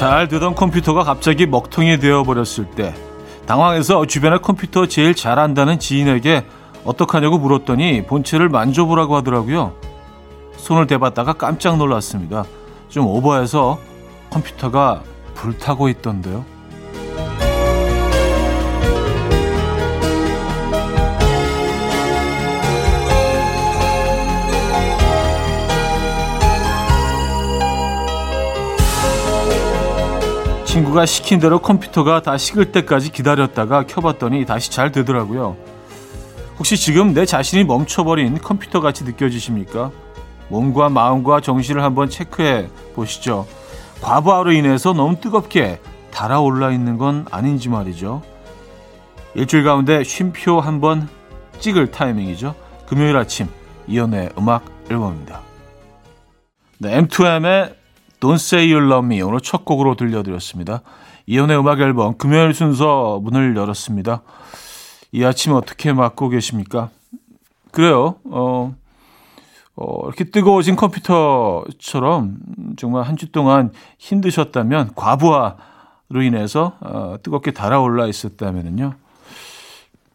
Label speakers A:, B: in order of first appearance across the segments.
A: 잘 되던 컴퓨터가 갑자기 먹통이 되어버렸을 때 당황해서 주변에 컴퓨터 제일 잘한다는 지인에게 어떡하냐고 물었더니 본체를 만져보라고 하더라고요. 손을 대봤다가 깜짝 놀랐습니다. 좀 오버해서 컴퓨터가 불타고 있던데요. 친구가 시킨 대로 컴퓨터가 다 식을 때까지 기다렸다가 켜봤더니 다시 잘 되더라고요. 혹시 지금 내 자신이 멈춰버린 컴퓨터 같이 느껴지십니까? 몸과 마음과 정신을 한번 체크해 보시죠. 과부하로 인해서 너무 뜨겁게 달아올라 있는 건 아닌지 말이죠. 일주일 가운데 쉼표 한번 찍을 타이밍이죠. 금요일 아침 이연의 음악 앨범입니다. 네, M2M의 Don't Say You Love Me 오늘 첫 곡으로 들려드렸습니다. 이연의 음악 앨범 금요일 순서 문을 열었습니다. 이 아침 어떻게 맞고 계십니까? 그래요. 어, 어, 이렇게 뜨거워진 컴퓨터처럼 정말 한 주 동안 힘드셨다면 과부하로 인해서 어, 뜨겁게 달아올라 있었다면은요.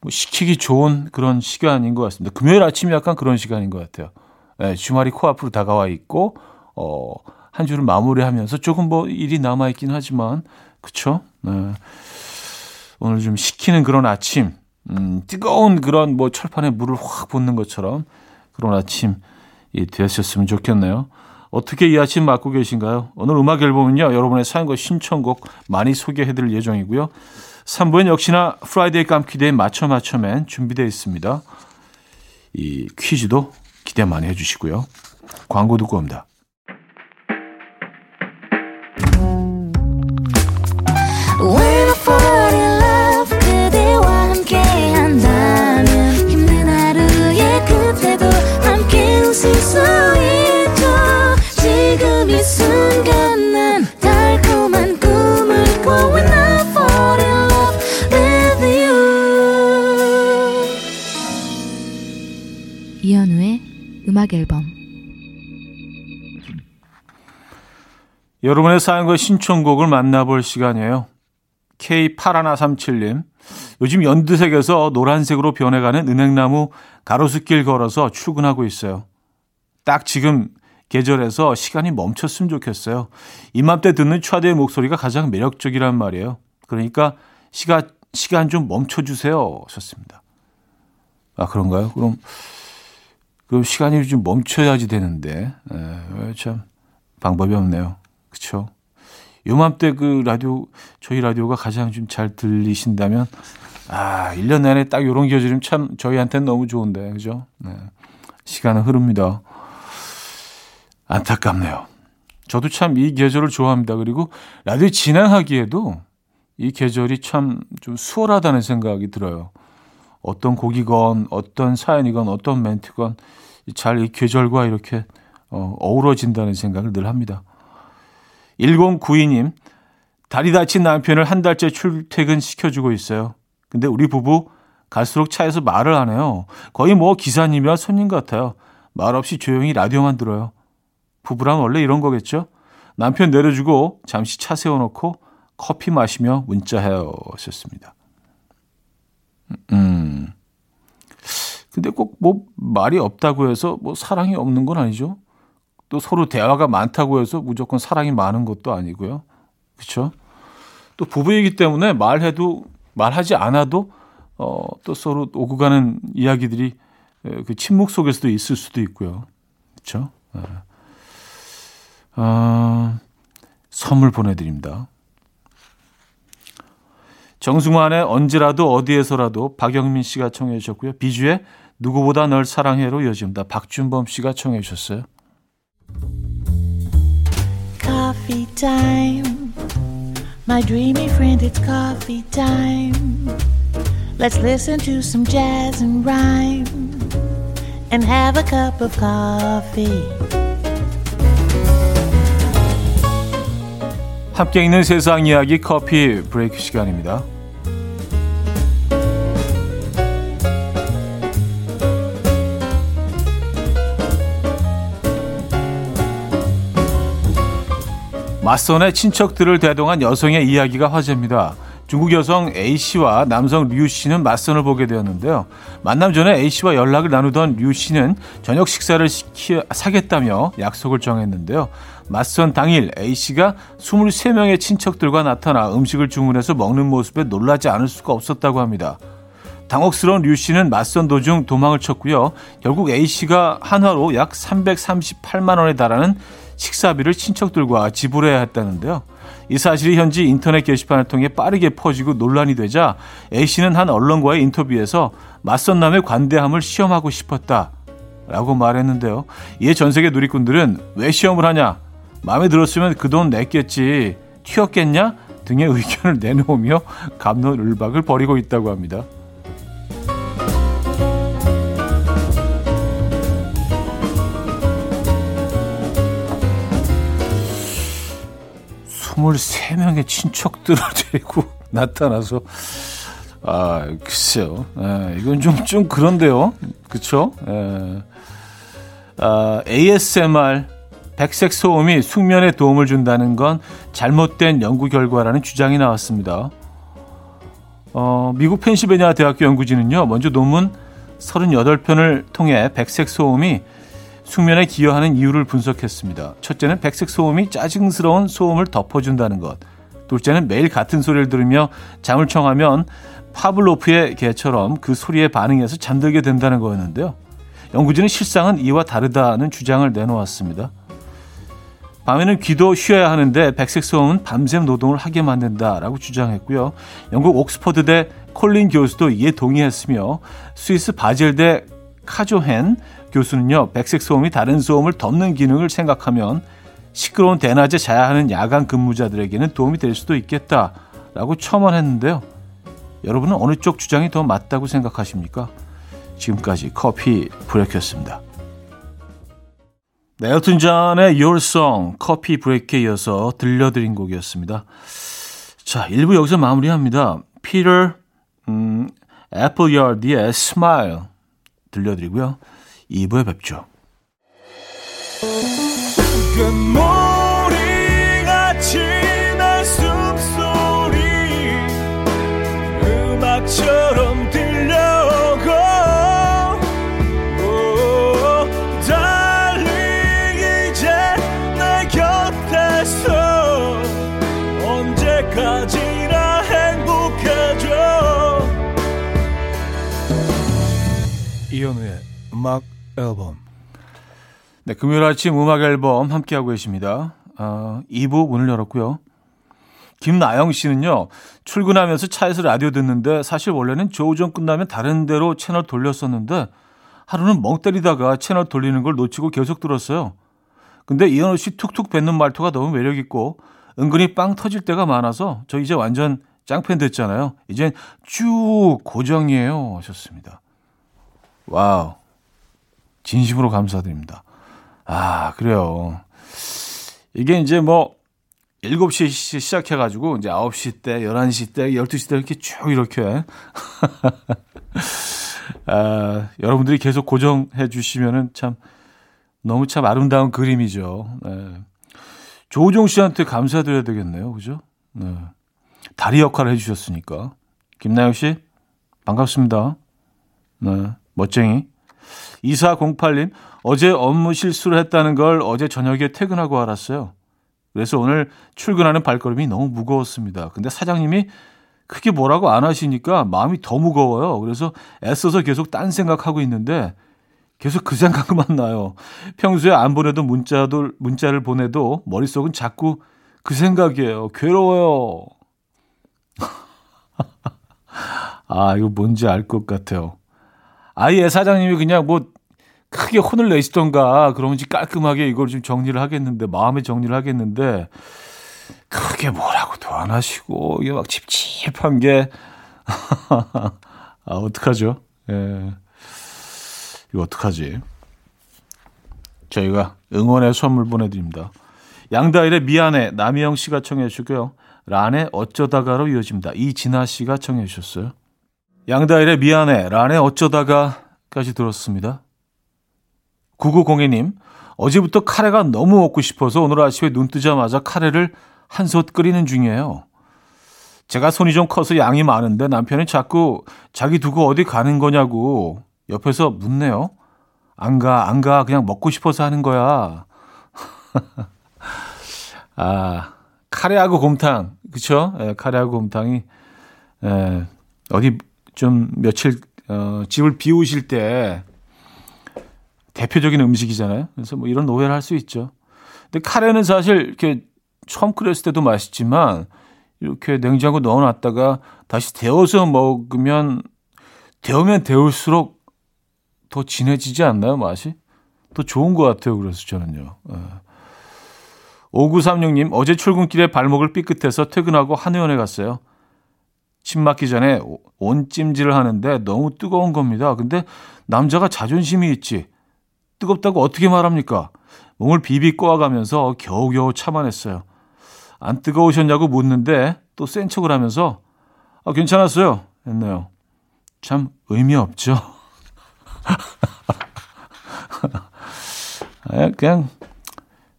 A: 뭐 시키기 좋은 그런 시간인 것 같습니다. 금요일 아침이 약간 그런 시간인 것 같아요. 네, 주말이 코앞으로 다가와 있고 어, 한 주를 마무리하면서 조금 뭐 일이 남아 있긴 하지만 그쵸? 네. 오늘 좀 식히는 그런 아침, 음, 뜨거운 그런 뭐 철판에 물을 확 붓는 것처럼 그런 아침이 되었으면 좋겠네요. 어떻게 이 아침 맞고 계신가요? 오늘 음악 앨범은요, 여러분의 사연과 신청곡 많이 소개해드릴 예정이고요. 3부엔 역시나 Friday 깜퀴데이 맞춰 맞춰맨 준비되어 있습니다. 이 퀴즈도 기대 많이 해주시고요. 광고 듣고 옵니다.
B: 음악 앨범
A: 여러분의 사연과 신청곡을 만나볼 시간이에요. K8137님. 요즘 연두색에서 노란색으로 변해가는 은행나무 가로수길 걸어서 출근하고 있어요. 딱 지금 계절에서 시간이 멈췄으면 좋겠어요. 이맘때 듣는 차대의 목소리가 가장 매력적이란 말이에요. 그러니까 시간, 시간 좀 멈춰주세요. 하셨습니다. 아, 그런가요? 그럼 그 시간이 좀 멈춰야지 되는데 에, 참 방법이 없네요. 그렇죠? 요맘때 그 라디오 저희 라디오가 가장 좀 잘 들리신다면 아, 1년 내내 딱 요런 계절이면 참 저희한테는 너무 좋은데. 그죠? 네. 시간은 흐릅니다. 안타깝네요. 저도 참 이 계절을 좋아합니다. 그리고 라디오 진행하기에도 이 계절이 참 좀 수월하다는 생각이 들어요. 어떤 곡이건 어떤 사연이건 어떤 멘트건 잘 이 계절과 이렇게 어, 어우러진다는 생각을 늘 합니다. 1092님, 다리 다친 남편을 한 달째 출퇴근 시켜주고 있어요. 근데 우리 부부 갈수록 차에서 말을 안 해요. 거의 뭐 기사님이나 손님 같아요. 말 없이 조용히 라디오만 들어요. 부부란 원래 이런 거겠죠? 남편 내려주고 잠시 차 세워놓고 커피 마시며 문자해요. 하셨습니다. 음. 근데 꼭 뭐 말이 없다고 해서 뭐 사랑이 없는 건 아니죠. 또 서로 대화가 많다고 해서 무조건 사랑이 많은 것도 아니고요. 그렇죠? 또 부부이기 때문에 말해도 말하지 않아도 어, 또 서로 오고 가는 이야기들이 그 침묵 속에서도 있을 수도 있고요. 그렇죠? 네. 어, 선물 보내드립니다. 정승환의 언제라도 어디에서라도 박영민 씨가 청해 주셨고요. 비주의 누구보다 널 사랑해로 이어집니다. 박준범 씨가 청해 주셨어요. Coffee time. My dreamy friend, it's coffee time. Let's listen to some jazz and rhyme and have a cup of coffee. 함께 있는 세상 이야기 커피 브레이크 시간입니다. 맞선의 친척들을 대동한 여성의 이야기가 화제입니다. 중국 여성 A씨와 남성 류씨는 맞선을 보게 되었는데요. 만남 전에 A씨와 연락을 나누던 류씨는 저녁 식사를 시키, 사겠다며 약속을 정했는데요. 맞선 당일 A씨가 23명의 친척들과 나타나 음식을 주문해서 먹는 모습에 놀라지 않을 수가 없었다고 합니다. 당혹스러운 류 씨는 맞선 도중 도망을 쳤고요. 결국 A 씨가 한화로 약 338만 원에 달하는 식사비를 친척들과 지불해야 했다는데요. 이 사실이 현지 인터넷 게시판을 통해 빠르게 퍼지고 논란이 되자 A 씨는 한 언론과의 인터뷰에서 맞선 남의 관대함을 시험하고 싶었다. 라고 말했는데요. 이에 전 세계 누리꾼들은 왜 시험을 하냐? 마음에 들었으면 그 돈 냈겠지. 튀었겠냐? 등의 의견을 내놓으며 감론을박을 벌이고 있다고 합니다. 23명의 친척들을 데리고 나타나서 아 글쎄요. 에, 이건 좀좀 그런데요. 그쵸? 에, 아, ASMR 백색 소음이 숙면에 도움을 준다는 건 잘못된 연구 결과라는 주장이 나왔습니다. 어, 미국 펜실베니아 대학교 연구진은요, 먼저 논문 38편을 통해 백색 소음이 숙면에 기여하는 이유를 분석했습니다. 첫째는 백색 소음이 짜증스러운 소음을 덮어준다는 것. 둘째는 매일 같은 소리를 들으며 잠을 청하면 파블로프의 개처럼 그 소리에 반응해서 잠들게 된다는 거였는데요. 연구진은 실상은 이와 다르다는 주장을 내놓았습니다. 밤에는 귀도 쉬어야 하는데 백색 소음은 밤샘 노동을 하게 만든다라고 주장했고요. 영국 옥스퍼드대 콜린 교수도 이에 동의했으며 스위스 바젤대 카조헨 교수는요, 백색 소음이 다른 소음을 덮는 기능을 생각하면 시끄러운 대낮에 자야 하는 야간 근무자들에게는 도움이 될 수도 있겠다라고 첨언했는데요. 여러분은 어느 쪽 주장이 더 맞다고 생각하십니까? 지금까지 커피 브레이크였습니다. 네, 엘튼 존의 Your Song 커피 브레이크에 이어서 들려드린 곡이었습니다. 자, 1부 여기서 마무리합니다. 피터 음, 애플야드의 Smile 들려드리고요. 2부에 뵙죠. 음악처럼 들려오고 달리 이제 내 곁에서 언제까지나 행복해져 이현우의 음악 앨범. 네, 금요일 아침 음악 앨범 함께하고 계십니다. 어, 2부 문을 열었고요. 김나영 씨는요, 출근하면서 차에서 라디오 듣는데 사실 원래는 조우정 끝나면 다른 데로 채널 돌렸었는데 하루는 멍 때리다가 채널 돌리는 걸 놓치고 계속 들었어요. 근데 이현우 씨 툭툭 뱉는 말투가 너무 매력있고 은근히 빵 터질 때가 많아서 저 이제 완전 짱팬 됐잖아요. 이젠 쭉 고정이에요. 하셨습니다. 와우. 진심으로 감사드립니다. 아, 그래요. 이게 이제 뭐 7시 시작해 가지고 이제 9시 때, 11시 때, 12시 때 이렇게 쭉 이렇게. 아, 여러분들이 계속 고정해 주시면은 참 너무 참 아름다운 그림이죠. 네. 조우종 씨한테 감사드려야 되겠네요. 그죠? 네. 다리 역할을 해 주셨으니까. 김나영 씨, 반갑습니다. 네. 멋쟁이. 2408님, 어제 업무 실수를 했다는 걸 어제 저녁에 퇴근하고 알았어요. 그래서 오늘 출근하는 발걸음이 너무 무거웠습니다. 근데 사장님이 크게 뭐라고 안 하시니까 마음이 더 무거워요. 그래서 애써서 계속 딴 생각하고 있는데 계속 그 생각만 나요. 평소에 안 보내도 문자도, 문자를 보내도 머릿속은 자꾸 그 생각이에요. 괴로워요. 아, 이거 뭔지 알 것 같아요. 아예 사장님이 그냥 뭐 크게 혼을 내시던가 그러면지 깔끔하게 이걸 좀 정리를 하겠는데 마음의 정리를 하겠는데 크게 뭐라고도 안 하시고 이게 막 찝찝한 게 아, 어떡하죠? 예. 이거 어떡하지? 저희가 응원의 선물 보내드립니다. 양다일의 미안해 남희영 씨가 청해 주고요. 란의 어쩌다가로 이어집니다. 이진아 씨가 청해 주셨어요. 양다일의 미안해, 란의 어쩌다가까지 들었습니다. 9902님, 어제부터 카레가 너무 먹고 싶어서 오늘 아침에 눈 뜨자마자 카레를 한솥 끓이는 중이에요. 제가 손이 좀 커서 양이 많은데 남편이 자꾸 자기 두고 어디 가는 거냐고 옆에서 묻네요. 안 가, 안 가. 그냥 먹고 싶어서 하는 거야. 아, 카레하고 곰탕. 그쵸? 예, 카레하고 곰탕이, 예, 어디 좀 며칠, 어, 집을 비우실 때 대표적인 음식이잖아요. 그래서 뭐 이런 오해를 할 수 있죠. 근데 카레는 사실 이렇게 처음 끓였을 때도 맛있지만 이렇게 냉장고 넣어놨다가 다시 데워서 먹으면 데우면 데울수록 더 진해지지 않나요 맛이? 더 좋은 것 같아요. 그래서 저는요. 예. 5936님 어제 출근길에 발목을 삐끗해서 퇴근하고 한의원에 갔어요. 침 맞기 전에 온찜질을 하는데 너무 뜨거운 겁니다. 근데 남자가 자존심이 있지. 뜨겁다고 어떻게 말합니까? 몸을 비비 꼬아가면서 겨우겨우 참아냈어요. 안 뜨거우셨냐고 묻는데 또 센 척을 하면서 아, 괜찮았어요. 했네요. 참 의미 없죠. 아, 그냥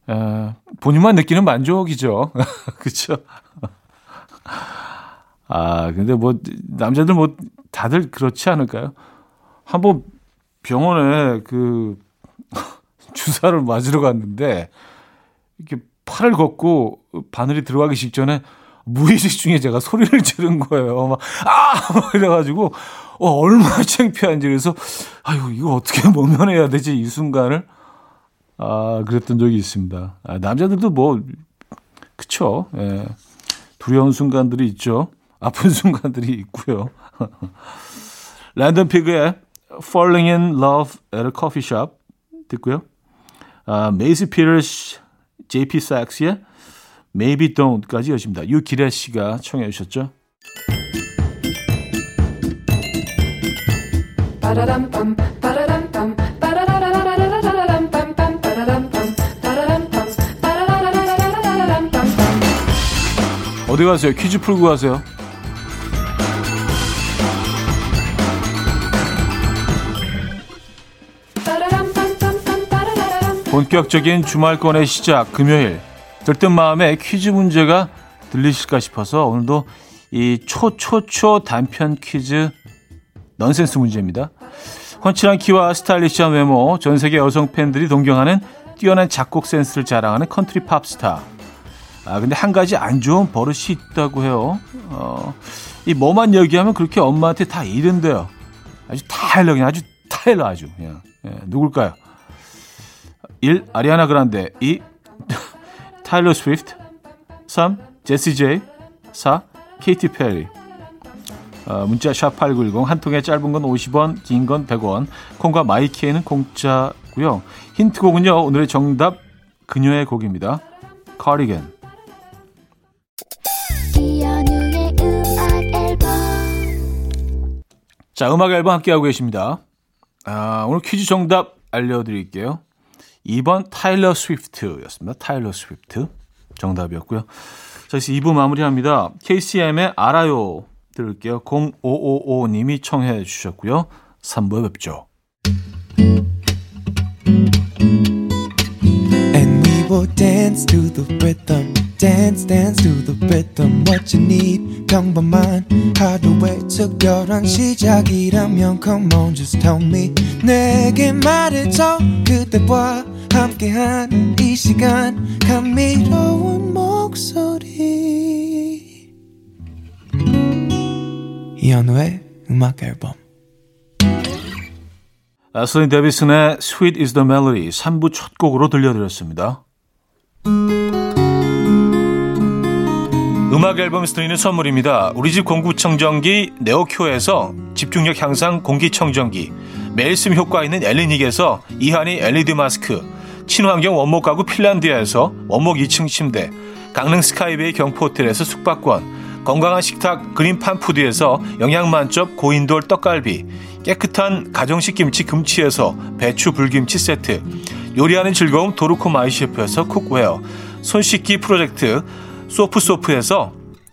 A: 에, 본인만 느끼는 만족이죠. 그렇죠? 아, 근데 뭐 남자들 뭐 다들 그렇지 않을까요? 한번 병원에 그 주사를 맞으러 갔는데 이렇게 팔을 걷고 바늘이 들어가기 직전에 무의식 중에 제가 소리를 지른 거예요. 막, 아! 막 이래가지고, 어, 얼마나 창피한지. 그래서, 아유, 이거 어떻게 모면해야 되지, 이 순간을. 아, 그랬던 적이 있습니다. 아, 남자들도 뭐, 그쵸. 예. 두려운 순간들이 있죠. 아픈 순간들이 있고요. 랜덤 피그의 Falling in Love at a Coffee Shop 듣고요. 아, 메이지 피터스, JP 삭스의 Maybe Don't까지였습니다. 유기래 씨가 청해 주셨죠. 어디 가세요? 퀴즈 풀고 가세요. 본격적인 주말권의 시작 금요일 들뜬 마음에 퀴즈 문제가 들리실까 싶어서 오늘도 이 초초초 단편 퀴즈 넌센스 문제입니다. 훤칠한 키와 스타일리시한 외모, 전 세계 여성 팬들이 동경하는 뛰어난 작곡 센스를 자랑하는 컨트리 팝스타. 아, 근데 한 가지 안 좋은 버릇이 있다고 해요. 어, 이 뭐만 얘기하면 그렇게 엄마한테 다 이른대요. 아주 다 일러, 그냥 아주 다 일러 아주. 그냥. 예, 누굴까요? 1. 아리아나 그란데 2. 테일러 스위프트 3. 제시 제이 4. 케이티 페리 어, 문자 샵 8910 한 통에 짧은 건 50원 긴 건 100원 콩과 my K는 공짜고요 힌트곡은요 오늘의 정답 그녀의 곡입니다 카리겐 자 음악 앨범 함께하고 계십니다 아, 오늘 퀴즈 정답 알려드릴게요 2번 타일러 스위프트였습니다. 타일러 스위프트 정답이었고요. 자, 이제 2부 마무리합니다. KCM의 알아요 들을게요. 0555님이 청해 주셨고요. 3부에 뵙죠. And we will dance to the rhythm. Dance dance to the rhythm what you need 평범한 하루의 특별한 시작이라면 come on just tell me 내게 말해줘 그대와 함께한 이 시간 감미로운 목소리 이현우의 음악 앨범 아슬린 데비슨의 Sweet is the Melody 3부 첫 곡으로 들려드렸습니다. 음악 앨범에서 드리는 선물입니다. 우리 집 공기청정기 네오큐에서 집중력 향상 공기청정기 매일 쓰면 효과 있는 엘리닉에서 이하늬 LED 마스크 친환경 원목 가구 핀란드에서 원목 2층 침대, 강릉 스카이베이 경포호텔에서 숙박권, 건강한 식탁 그린팜푸드에서 영양만점 고인돌 떡갈비, 깨끗한 가정식 김치 금치에서 배추 불김치 세트, 요리하는 즐거움 도르코 마이셰프에서 cookware, 손 씻기 프로젝트 소프소프에서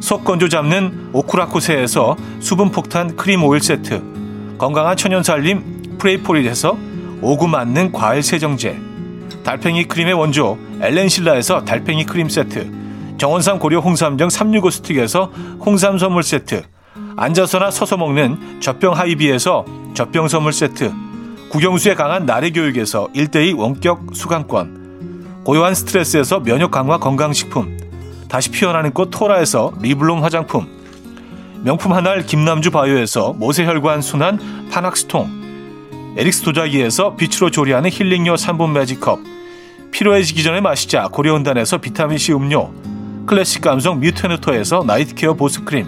A: 속 건조 잡는 오크라코세에서 수분폭탄 크림 오일 세트 건강한 천연살림 프레이폴리에서 오구 맞는 과일 세정제 달팽이 크림의 원조 엘렌실라에서 달팽이 크림 세트 정원삼 고려 홍삼정 365 스틱에서 홍삼 선물 세트 앉아서나 서서 먹는 젖병 하이비에서 젖병 선물 세트 국영수에 강한 나래 교육에서 1대2 원격 수강권 고요한 스트레스에서 면역 강화 건강식품 다시 피어나는 꽃 토라에서 리블롬 화장품. 명품 한알 김남주 바이오에서 모세혈관 순환 파낙스통. 에릭스 도자기에서 빛으로 조리하는 힐링요 3분 매직컵. 피로해지기 전에 마시자 고려온단에서 비타민C 음료. 클래식 감성 뮤테누토에서 night care 보습크림.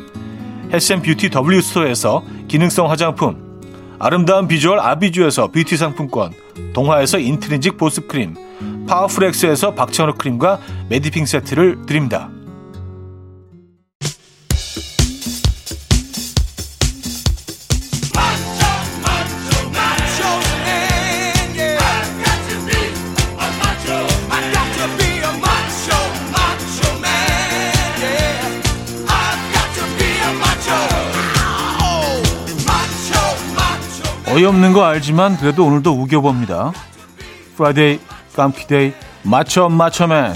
A: health and beauty W스토어에서 기능성 화장품. 아름다운 비주얼 아비주에서 뷰티 상품권. 동화에서 인트린직 보습크림. 파워풀엑스에서 박찬호 크림과 메디핑 세트를 드립니다. 어이없는 거 알지만 그래도 오늘도 우겨봅니다. Friday 깜퀴데이 맞춰 맞춰맨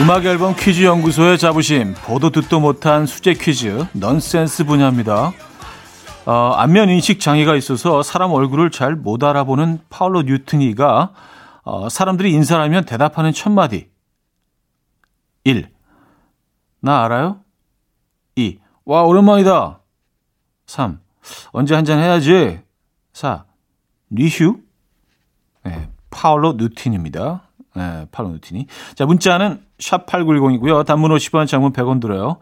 A: 음악 앨범 퀴즈 연구소의 자부심 보도 듣도 못한 수제 퀴즈 넌센스 분야입니다. 어, 안면 인식 장애가 있어서 사람 얼굴을 잘 못 알아보는 파올로 누티니가 어, 사람들이 인사를 하면 대답하는 첫 마디 1. 나 알아요? 2. 와, 오랜만이다. 3. 언제 한잔 해야지. 4. 리휴? 네, 파울로 누틴입니다. 네, 파울로 누틴이. 자, 문자는 샵8910이고요. 단문 50원, 장문 100원 들어요.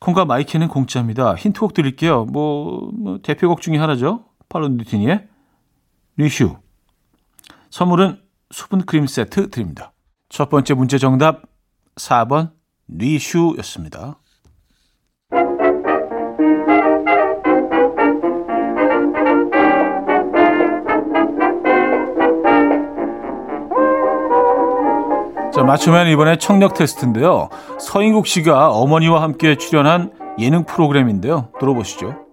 A: 콩과 마이키는 공짜입니다. 힌트곡 드릴게요. 뭐, 뭐 대표곡 중에 하나죠. 파울로 누틴이의 리휴. 선물은 수분 크림 세트 드립니다. 첫 번째 문제 정답 4번 리슈였습니다. 자, 맞추면 이번에 청력 테스트인데요. 서인국 씨가 어머니와 함께 출연한 예능 프로그램인데요. 들어보시죠.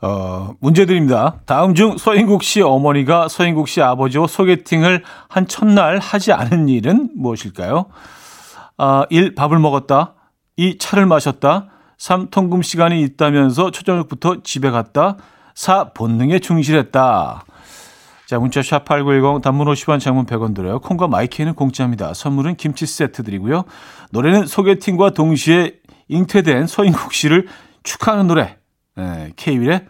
A: 어, 문제 드립니다. 다음 중 서인국 씨 어머니가 서인국 씨 아버지와 소개팅을 한 첫날 하지 않은 일은 무엇일까요? 아, 1. 밥을 먹었다. 2. 차를 마셨다. 3. 통금 시간이 있다면서 초저녁부터 집에 갔다. 4. 본능에 충실했다. 자, 문자 샵8910 단문 50원 장문 100원 들어요. 콩과 마이케이는 공짜입니다. 선물은 김치 세트 드리고요. 노래는 소개팅과 동시에 잉태된 서인국 씨를 축하하는 노래. 네, K-윌의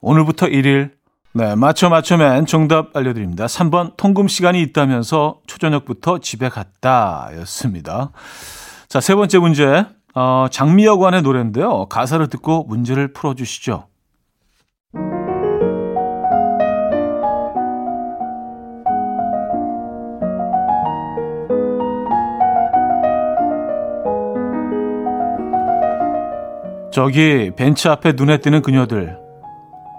A: 오늘부터 1일. 네, 맞춰 맞춰맨 정답 알려드립니다. 3번 통금 시간이 있다면서 초저녁부터 집에 갔다 였습니다. 자, 세 번째 문제. 어, 장미여관의 노래인데요. 가사를 듣고 문제를 풀어주시죠. 저기 벤치 앞에 눈에 띄는 그녀들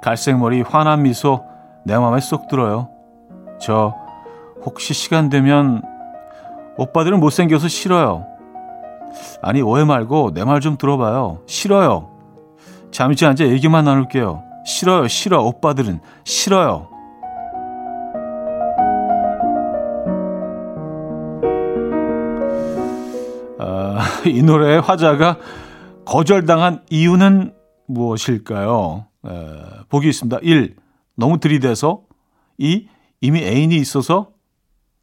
A: 갈색 머리 환한 미소 내 맘에 쏙 들어요. 저 혹시 시간 되면 오빠들은 못생겨서 싫어요. 아니 오해 말고 내 말 좀 들어봐요. 싫어요. 잠시 앉아 얘기만 나눌게요. 싫어요 싫어 오빠들은 싫어요. 아, 이 노래의 화자가 거절당한 이유는 무엇일까요? 에, 보기 있습니다. 1. 너무 들이대서 2. 이미 애인이 있어서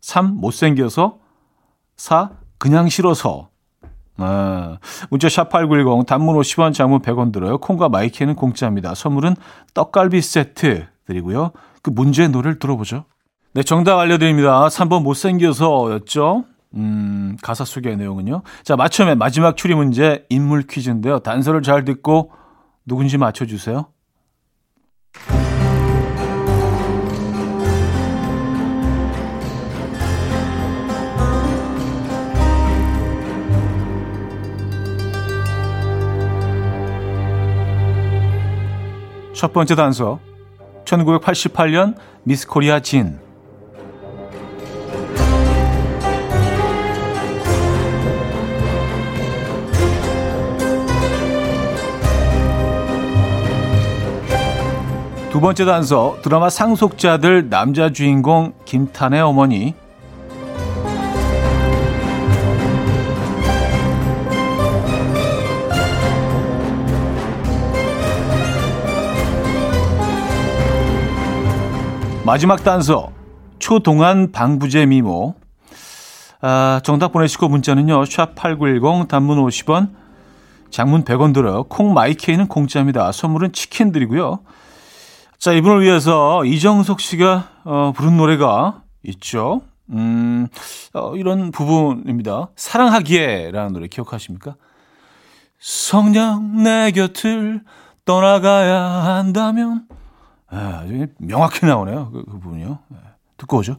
A: 3. 못생겨서 4. 그냥 싫어서 아, 문자 샵8910 단문 50원 장문 100원 들어요. 콩과 마이케이는 공짜입니다. 선물은 떡갈비 세트 드리고요. 그 문제의 노래를 들어보죠. 네, 정답 알려드립니다. 3번 못생겨서였죠. 음, 가사 소개 내용은요. 자, 맞춤의 마지막 추리 문제 인물 퀴즈인데요. 단서를 잘 듣고 누군지 맞춰주세요. 첫 번째 단서. 1988년 미스 코리아 진. 두 번째 단서 드라마 상속자들 남자 주인공 김탄의 어머니. 마지막 단서 초동안 방부제 미모. 아, 정답 보내시고 문자는요 샵8910 단문 50원 장문 100원 들어요. 콩 마이케이는 공짜입니다. 선물은 치킨 드리고요 자, 이분을 위해서 이정석 씨가 어, 부른 노래가 있죠. 음, 어, 이런 부분입니다. 사랑하기에라는 노래 기억하십니까? 성냥 내 곁을 떠나가야 한다면 아, 명확히 나오네요. 그, 그 부분이요. 네, 듣고 오죠.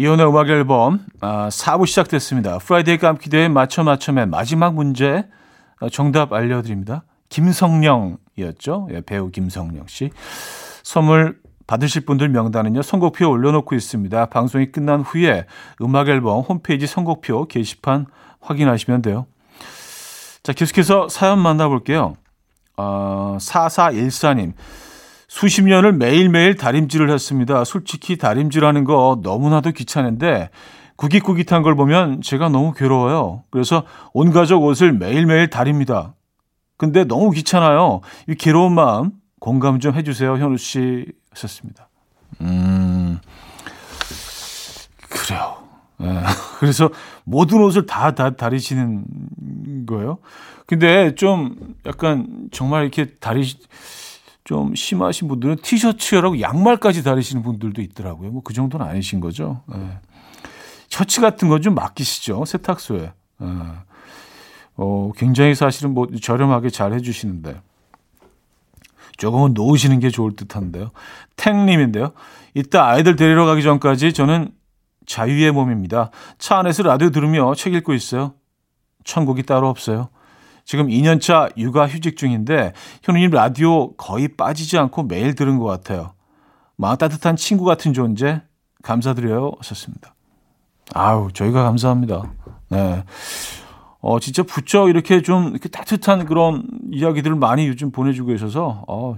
A: 이현우의 음악 앨범 아, 4부 시작됐습니다. Friday 깜기대의 맞춰 맞춰의 마지막 문제 어, 정답 알려드립니다. 김성령이었죠. 예, 배우 김성령 씨. 선물 받으실 분들 명단은요. 선곡표 올려놓고 있습니다. 방송이 끝난 후에 음악 앨범 홈페이지 선곡표 게시판 확인하시면 돼요. 자, 계속해서 사연 만나볼게요. 어, 4414님. 수십 년을 매일매일 다림질을 했습니다. 솔직히 다림질하는 거 너무나도 귀찮은데 구깃구깃한 걸 보면 제가 너무 괴로워요. 그래서 온 가족 옷을 매일매일 다립니다. 근데 너무 귀찮아요. 이 괴로운 마음 공감 좀 해주세요. 현우 씨 하셨습니다. 음, 그래요. 네. 그래서 모든 옷을 다, 다 다리시는 거예요. 근데 좀 약간 정말 이렇게 다리, 좀 심하신 분들은 티셔츠라고 양말까지 다리시는 분들도 있더라고요. 뭐 그 정도는 아니신 거죠. 네. 셔츠 같은 건좀 맡기시죠. 세탁소에. 네. 어, 굉장히 사실은 뭐 저렴하게 잘 해주시는데. 조금은 놓으시는 게 좋을 듯 한데요. 탱님인데요. 이따 아이들 데리러 가기 전까지 저는 자유의 몸입니다. 차 안에서 라디오 들으며 책 읽고 있어요. 천국이 따로 없어요. 지금 2년차 육아 휴직 중인데 현우님 라디오 거의 빠지지 않고 매일 들은 것 같아요. 마음 따뜻한 친구 같은 존재 감사드려요. 하셨습니다. 아우 저희가 감사합니다. 네. 어 진짜 부쩍 이렇게 좀 이렇게 따뜻한 그런 이야기들을 많이 요즘 보내주고 계셔서 어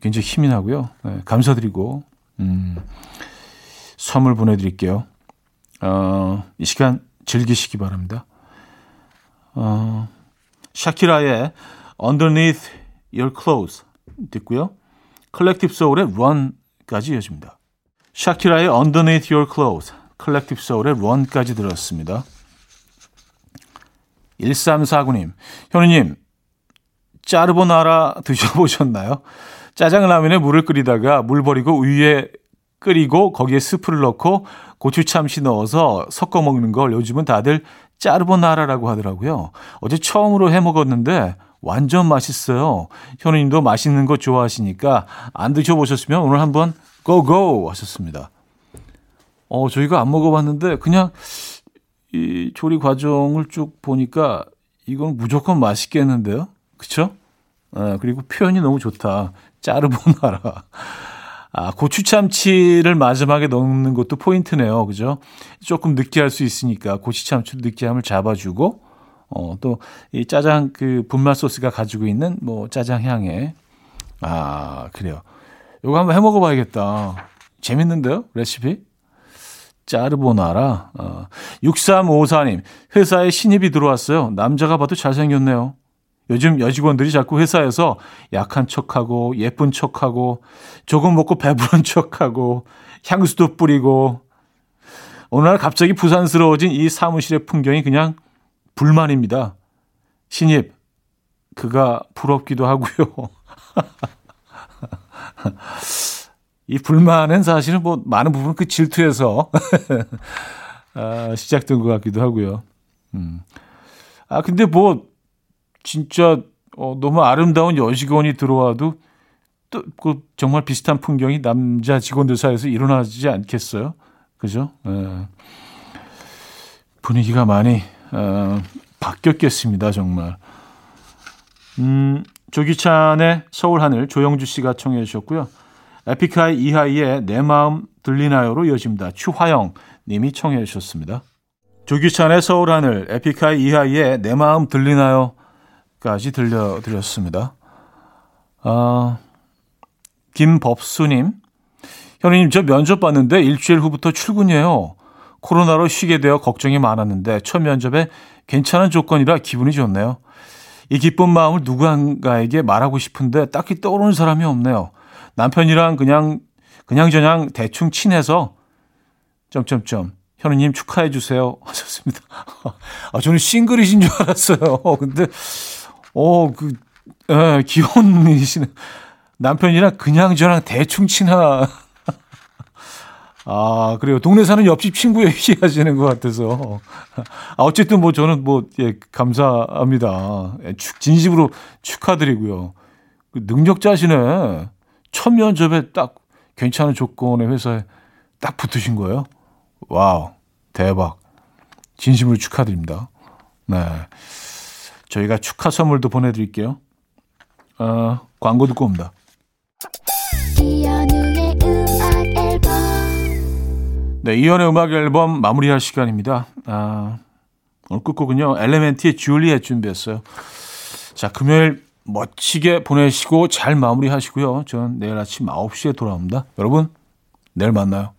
A: 굉장히 힘이 나고요. 네, 감사드리고 음, 선물 보내드릴게요. 어, 이 시간 즐기시기 바랍니다. 어, 샤키라의 Underneath Your Clothes 듣고요. 컬렉티브 소울의 Run까지 이어집니다. 샤키라의 Underneath Your Clothes, 컬렉티브 소울의 Run까지 들었습니다. 1349님, 현우님, 짜르보나라 드셔보셨나요? 짜장라면에 물을 끓이다가 물 버리고 위에 끓이고 거기에 스프를 넣고 고추참치 넣어서 섞어 먹는 걸 요즘은 다들 짜르보나라라고 하더라고요. 어제 처음으로 해 먹었는데 완전 맛있어요. 현우님도 맛있는 거 좋아하시니까 안 드셔보셨으면 오늘 한번 고고 하셨습니다. 어, 저희가 안 먹어봤는데 그냥 이 조리 과정을 쭉 보니까 이건 무조건 맛있겠는데요. 그쵸? 아, 그리고 표현이 너무 좋다. 짜르보나라. 아, 고추참치를 마지막에 넣는 것도 포인트네요. 그죠? 조금 느끼할 수 있으니까 고추참치 느끼함을 잡아주고, 어, 또, 이 짜장 그 분말 소스가 가지고 있는 뭐 짜장 향에, 아, 그래요. 요거 한번 해 먹어 봐야겠다. 재밌는데요? 레시피? 짜르보나라. 어, 6354님, 회사에 신입이 들어왔어요. 남자가 봐도 잘생겼네요. 요즘 여직원들이 자꾸 회사에서 약한 척하고 예쁜 척하고 조금 먹고 배부른 척하고 향수도 뿌리고 어느 날 갑자기 부산스러워진 이 사무실의 풍경이 그냥 불만입니다. 신입 그가 부럽기도 하고요. 이 불만은 사실은 뭐 많은 부분 그 질투에서 아, 시작된 것 같기도 하고요. 음. 아 근데 뭐 진짜 어, 너무 아름다운 여직원이 들어와도 또 그 정말 비슷한 풍경이 남자 직원들 사이에서 일어나지 않겠어요? 그죠? 예. 분위기가 많이 어, 바뀌었겠습니다, 정말. 음, 조기찬의 서울 하늘 조영주 씨가 청해 주셨고요. 에픽하이 이하이의 내 마음 들리나요로 이어집니다. 추화영 님이 청해 주셨습니다. 조규찬의 서울 하늘, 에픽하이 이하이의 내 마음 들리나요 까지 들려드렸습니다. 아, 김법수님, 현우님 저 면접 봤는데 일주일 후부터 출근이에요. 코로나로 쉬게 되어 걱정이 많았는데 첫 면접에 괜찮은 조건이라 기분이 좋네요. 이 기쁜 마음을 누구한가에게 말하고 싶은데 딱히 떠오르는 사람이 없네요. 남편이랑 그냥 그냥저냥 대충 친해서 점점점 현우님 축하해 주세요 하셨습니다. 아 저는 싱글이신 줄 알았어요. 근데 어 그 예, 기혼이시네. 남편이랑 그냥저냥 대충 친하. 아, 그래요. 동네 사는 옆집 친구 얘기하시는 것 같아서. 아, 어쨌든 뭐 저는 뭐, 예, 감사합니다. 예, 축, 진심으로 축하드리고요. 그 능력자시네. 첫 면접에 딱 괜찮은 조건의 회사에 딱 붙으신 거예요. Wow, 대박. 진심으로 축하드립니다. 네. 저희가 축하 선물도 보내드릴게요. 어, 광고 듣고 옵니다. 네, 이현우의 음악 앨범 마무리할 시간입니다. 아, 오늘 끝곡은요, 엘레멘트의 줄리엣 준비했어요. 자, 금요일 멋지게 보내시고 잘 마무리하시고요. 저는 내일 아침 9시에 돌아옵니다. 여러분, 내일 만나요.